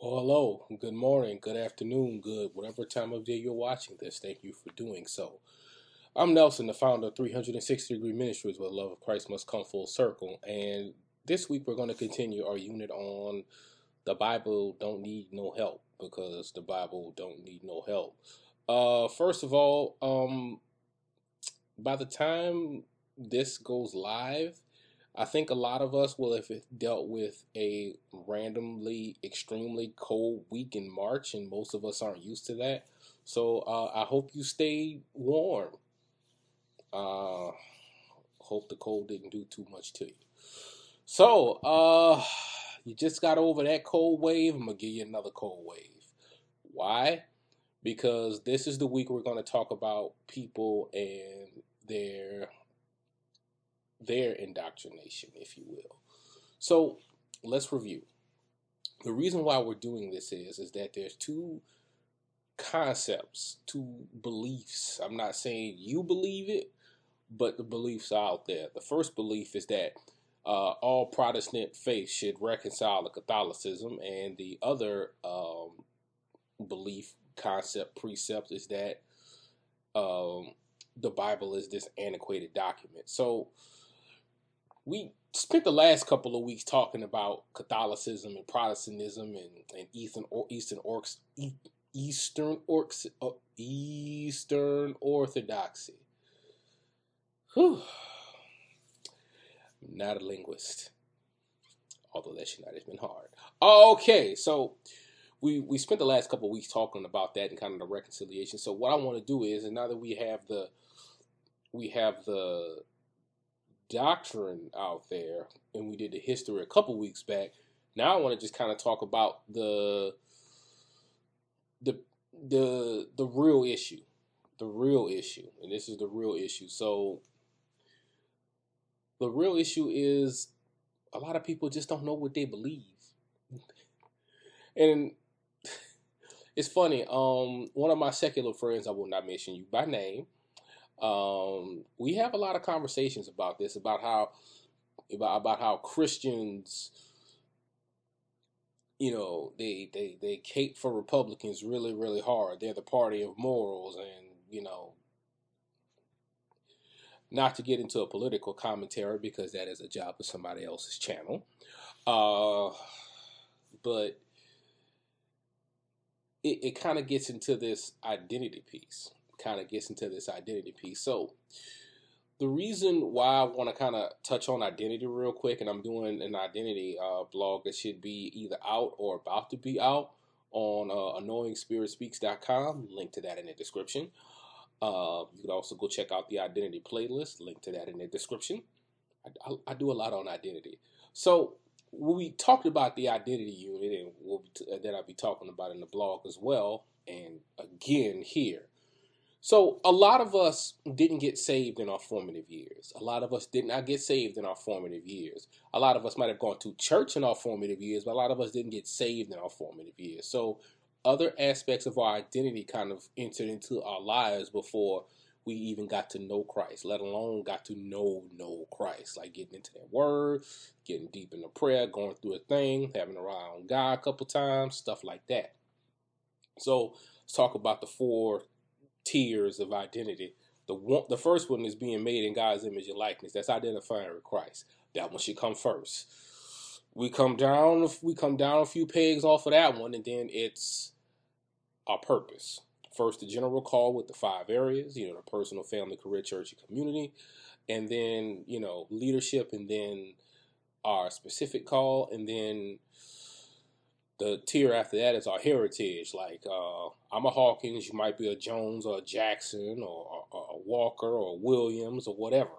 Well, hello, good morning, good afternoon, good whatever time of day you're watching this. Thank you for doing so. I'm Nelson, the founder of 360 Degree Ministries, where the love of Christ must come full circle. And this week we're going to continue our unit on the Bible don't need no help because the Bible don't need no help. Uh, first of all, um, by the time this goes live, I think a lot of us will have dealt with a randomly extremely cold week in March, and most of us aren't used to that. So uh, I hope you stay warm. Uh, hope the cold didn't do too much to you. So uh, you just got over that cold wave. I'm gonna give you another cold wave. Why? Because this is the week we're going to talk about people and their indoctrination, if you will. So let's review. The reason why we're doing this is is that there's two concepts, two beliefs. I'm not saying you believe it, but the beliefs are out there. The first belief is that uh, all Protestant faiths should reconcile to Catholicism, and the other um, belief, concept, precept is that um, the Bible is this antiquated document. So we spent the last couple of weeks talking about Catholicism and Protestantism and, and Eastern or Eastern Orcs Eastern Orcs uh, Eastern Orthodoxy. Whew. Not a linguist, although that should not have been hard. Okay, so we we spent the last couple of weeks talking about that and kind of the reconciliation. So what I want to do is, and now that we have the we have the doctrine out there, and we did the history a couple weeks back. Now I want to just kind of talk about the the the the real issue, the real issue, and this is the real issue. So the real issue is a lot of people just don't know what they believe, and it's funny. Um, one of my secular friends, I will not mention you by name, um, we have a lot of conversations about this, about how about, about how Christians, you know, they they they cape for Republicans really really hard. They're the party of morals, and you know, not to get into a political commentary because that is a job of somebody else's channel. Uh, but it, it kind of gets into this identity piece kind of gets into this identity piece. So, the reason why I want to kind of touch on identity real quick, and I'm doing an identity uh, blog that should be either out or about to be out on uh, annoyingspiritspeaks.com. Link to that in the description. Uh, you can also go check out the identity playlist. Link to that in the description. I, I, I do a lot on identity. So we talked about the identity unit, and we'll t- that I'll be talking about in the blog as well, and again here so a lot of us didn't get saved in our formative years. A lot of us did not get saved in our formative years. A lot of us might have gone to church in our formative years, but a lot of us didn't get saved in our formative years. So other aspects of our identity kind of entered into our lives before we even got to know Christ, let alone got to know know Christ, like getting into that word, getting deep into prayer, going through a thing, having around God a couple times, stuff like that. So let's talk about the four tiers of identity. The one, the first one is being made in God's image and likeness. That's identifying with Christ. That one should come first. We come down, we come down a few pegs off of that one, and then it's our purpose. First, the general call with the five areas, you know, the personal, family, career, church, and community, and then you know leadership, and then our specific call, and then the tier after that is our heritage. Like uh, I'm a Hawkins, you might be a Jones or a Jackson or, or, a Walker or Williams or whatever.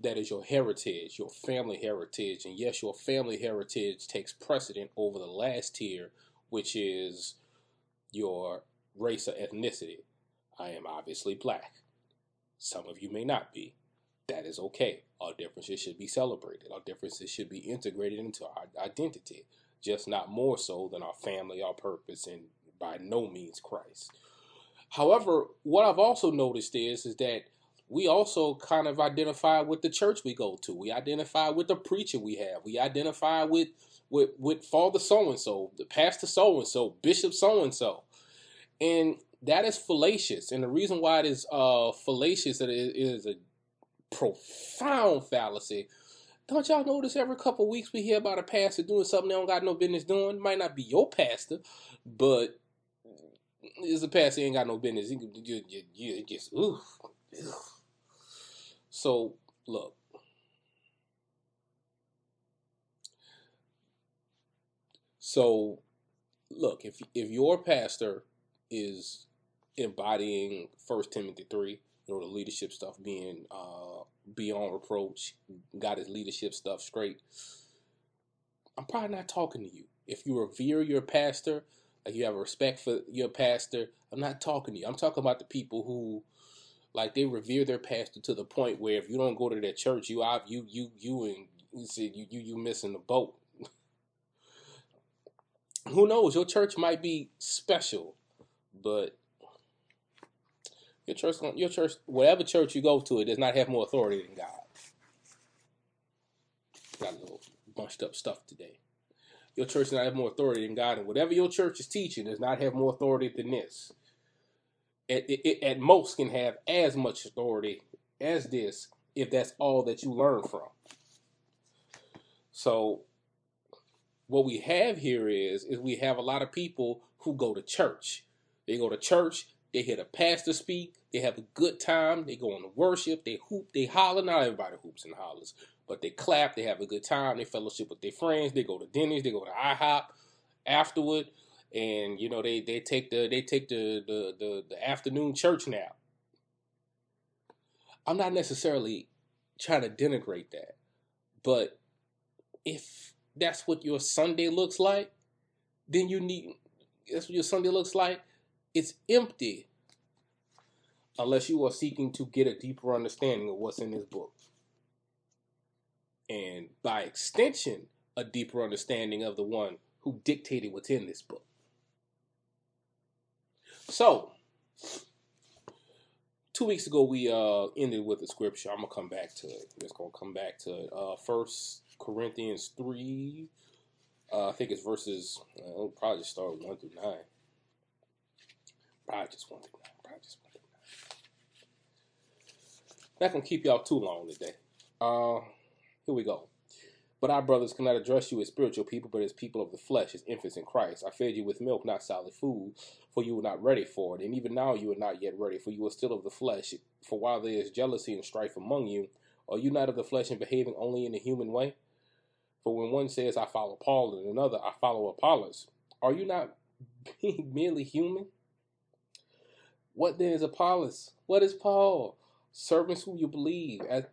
That is your heritage, your family heritage, and yes, your family heritage takes precedent over the last tier, which is your race or ethnicity. I am obviously black. Some of you may not be. That is okay. Our differences should be celebrated. Our differences should be integrated into our identity just not more so than our family, our purpose, and by no means Christ. However, what I've also noticed is is that we also kind of identify with the church we go to. We identify with the preacher we have. We identify with with with Father so and so, the pastor so and so, Bishop so and so, and that is fallacious. And the reason why it is uh, fallacious that it is a profound fallacy. Don't y'all notice every couple weeks we hear about a pastor doing something they don't got no business doing? Might not be your pastor, but it's a pastor ain't got no business. You, you, you, you just ooh. So look, so look if if your pastor is embodying First Timothy three, you know the leadership stuff being uh, beyond reproach, got his leadership stuff straight. I'm probably not talking to you. If you revere your pastor, like you have a respect for your pastor, I'm not talking to you. I'm talking about the people who like they revere their pastor to the point where if you don't go to their church, you out you you you and you see you you you missing the boat. Who knows? Your church might be special, but your church, your church, whatever church you go to, it does not have more authority than God. Got a little bunched up stuff today. Your church does not have more authority than God, and whatever your church is teaching does not have more authority than this. It, it at most can have as much authority as this if that's all that you learn from. So what we have here is is we have a lot of people who go to church. They go to church, they hear the pastor speak, they have a good time, they go on to worship, they hoop, they holler. Not everybody hoops and hollers, but they clap, they have a good time, they fellowship with their friends, they go to dinners, they go to IHOP afterward, and you know they they take the they take the the the, the afternoon church nap. I'm not necessarily trying to denigrate that, but if that's what your Sunday looks like, then you need that's what your Sunday looks like. It's empty unless you are seeking to get a deeper understanding of what's in this book. And by extension, a deeper understanding of the one who dictated what's in this book. So, two weeks ago we uh, ended with the scripture. I'm gonna come back to it. Just gonna come back to it. Uh, First Corinthians three. Uh, I think it's verses. Uh, will probably start one through nine. Probably just one through nine. Probably just one through nine. Not gonna keep y'all too long today. Uh, here we go. But our brothers cannot address you as spiritual people, but as people of the flesh, as infants in Christ. I fed you with milk, not solid food, for you were not ready for it. And even now you are not yet ready, for you are still of the flesh. For while there is jealousy and strife among you, are you not of the flesh and behaving only in the human way? For when one says, I follow Paul, and another, I follow Apollos, are you not being merely human? What then is Apollos? What is Paul? Servants who you believe, as,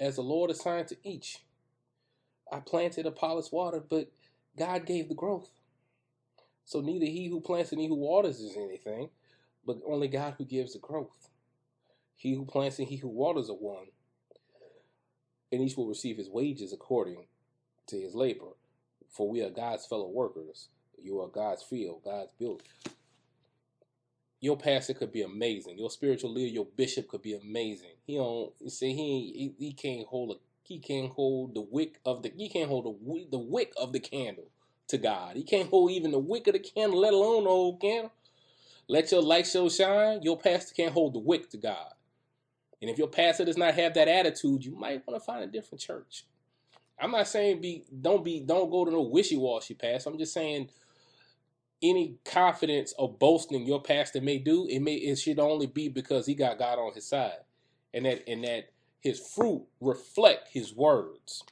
as the Lord assigned to each. I planted Apollos water, but God gave the growth. So neither he who plants and he who waters is anything, but only God who gives the growth. He who plants and he who waters are one, and each will receive his wages according to his labor. For we are God's fellow workers. You are God's field, God's building. Your pastor could be amazing. Your spiritual leader, your bishop could be amazing. He don't you see he he, he can't hold a he can't hold the wick of the he can't hold the the wick of the candle to God. He can't hold even the wick of the candle, let alone the whole candle. Let your light show shine. Your pastor can't hold the wick to God. And if your pastor does not have that attitude, you might want to find a different church. I'm not saying be don't be don't go to no wishy washy pastor. I'm just saying any confidence of boasting your pastor may do, it may it should only be because he got God on his side, and that and that his fruit reflect his words.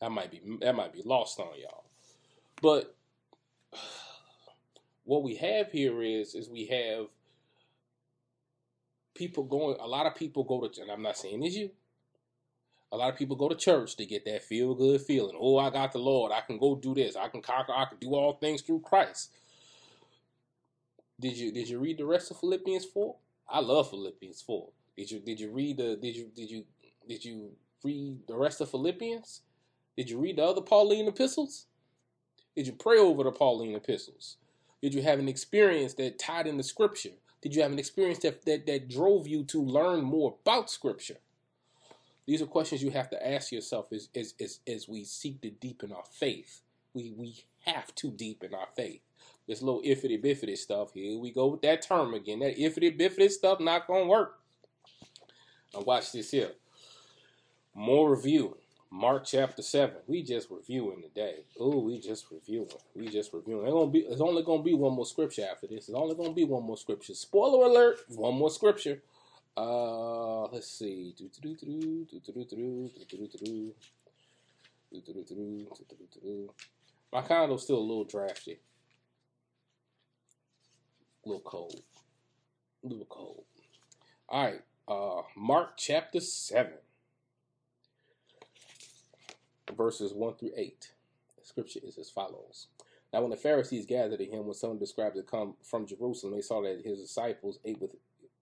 That might be that might be lost on y'all, but what we have here is is we have people going. A lot of people go to, and I'm not saying it's you. A lot of people go to church to get that feel good feeling. Oh, I got the Lord. I can go do this. I can conquer. I can do all things through Christ. Did you did you read the rest of Philippians four? I love Philippians four. Did you did you read the did you did you did you read the rest of Philippians? Did you read the other Pauline epistles? Did you pray over the Pauline epistles? Did you have an experience that tied into scripture? Did you have an experience that, that, that drove you to learn more about scripture? These are questions you have to ask yourself as, as, as, as we seek to deepen our faith. We, we have to deepen our faith. This little iffity biffity stuff, here we go with that term again. That iffity biffity stuff not going to work. Now watch this here. More review. Mark chapter seven. We just reviewing today. Oh, we just reviewing. We just reviewing. It's gonna be. It's only gonna be one more scripture after this. It's only gonna be one more scripture. Spoiler alert. One more scripture. Uh, let's see. My condo's still a little drafty. A little cold. A little cold. All right. Uh, Mark chapter 7, verses 1 through 8. The scripture is as follows. Now, when the Pharisees gathered to him, when someone described to come from Jerusalem, they saw that his disciples ate with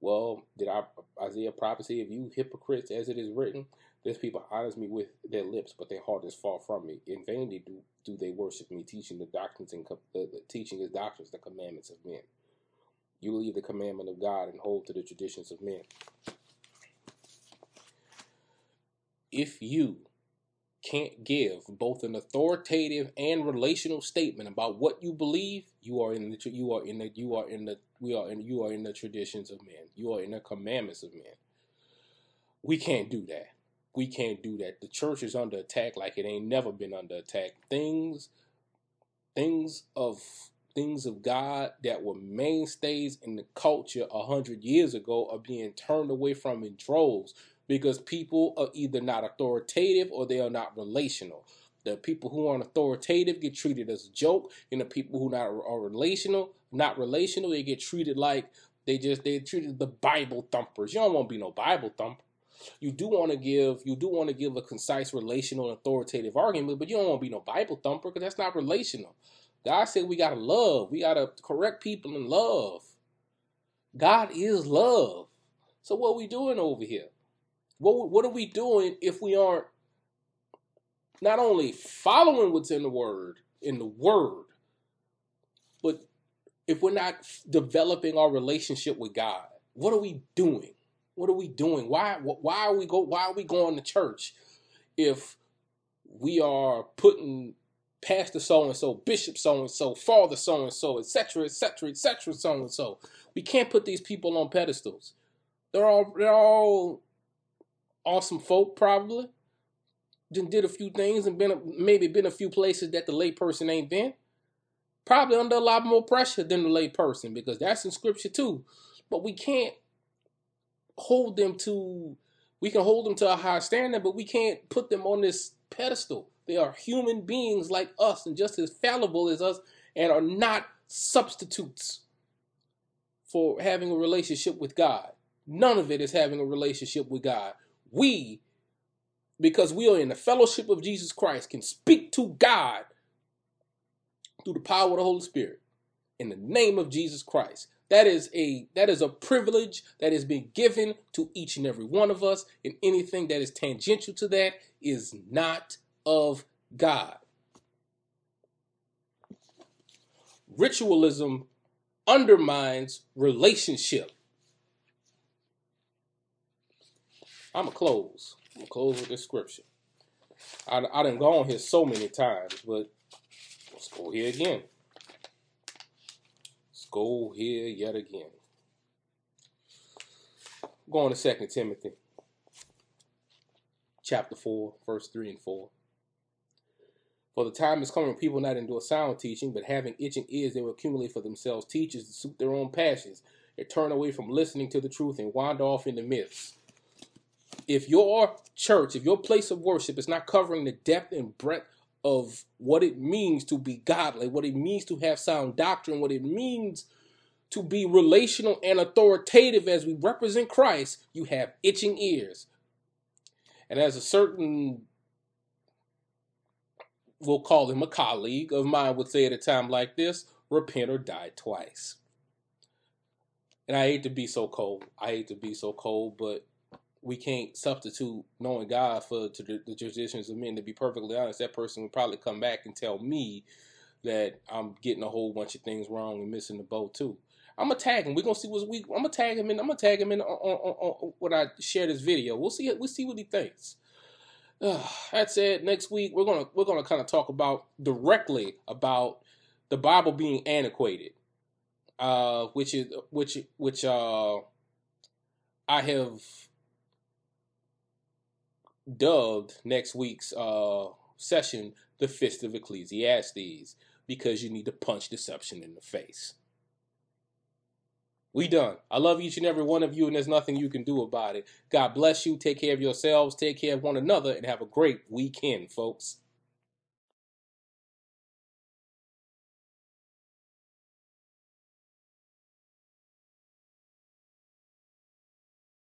Well, did I, Isaiah prophecy of you hypocrites, as it is written? This people honors me with their lips, but their heart is far from me. In vain do, do they worship me, teaching the doctrines and uh, teaching his doctrines, the commandments of men. You leave the commandment of God and hold to the traditions of men. If you can't give both an authoritative and relational statement about what you believe, you are in the you are in the you are in the we are in you are in the traditions of men. You are in the commandments of men. We can't do that. We can't do that. The church is under attack like it ain't never been under attack. Things things of things of God that were mainstays in the culture a hundred years ago are being turned away from in droves because people are either not authoritative or they are not relational. The people who aren't authoritative get treated as a joke, and the people who not are relational, not relational, they get treated like they just they treated the Bible thumpers. You don't want to be no Bible thumper. You do want to give you do want to give a concise, relational, authoritative argument, but you don't want to be no Bible thumper because that's not relational. God said we gotta love. We gotta correct people in love. God is love. So what are we doing over here? What what are we doing if we aren't not only following what's in the word, in the word, but if we're not developing our relationship with God, what are we doing? What are we doing? Why why are we go why are we going to church if we are putting pastor so and so, bishop so and so, father so and so, etc., etc., etc., so and so. We can't put these people on pedestals. They're all they're all awesome folk, probably. Did a few things and been maybe been a few places that the lay person ain't been. Probably under a lot more pressure than the lay person because that's in scripture too. But we can't hold them to. We can hold them to a high standard, but we can't put them on this pedestal. They are human beings like us and just as fallible as us and are not substitutes for having a relationship with God. None of it is having a relationship with God. We, because we are in the fellowship of Jesus Christ, can speak to God through the power of the Holy Spirit in the name of Jesus Christ. That is a that is a privilege that has been given to each and every one of us, and anything that is tangential to that is not of God. Ritualism undermines relationship. I'm going to close. I'm to close with this scripture. I, I done gone here so many times, but let's go here again. Let's go here yet again. Going to Second Timothy chapter 4, verse 3 and 4. For the time is coming when people not endure sound teaching, but having itching ears, they will accumulate for themselves teachers to suit their own passions. and turn away from listening to the truth and wander off into myths. If your church, if your place of worship is not covering the depth and breadth of what it means to be godly, what it means to have sound doctrine, what it means to be relational and authoritative as we represent Christ, you have itching ears. And as a certain, we'll call him a colleague of mine would say at a time like this, repent or die twice. And I hate to be so cold. I hate to be so cold, but we can't substitute knowing God for the, the traditions of men. To be perfectly honest, that person would probably come back and tell me that I'm getting a whole bunch of things wrong and missing the boat too. I'm gonna tag him. We're gonna see what's we. I'm gonna tag him in. I'm gonna tag him in on, on, on, when I share this video. We'll see. We'll see what he thinks. Uh, that said, next week we're gonna we're gonna kind of talk about directly about the Bible being antiquated, uh, which is which which uh, I have dubbed next week's uh, session the Fist of Ecclesiastes because you need to punch deception in the face. We done. I love each and every one of you, and there's nothing you can do about it. God bless you. Take care of yourselves. Take care of one another, and have a great weekend, folks.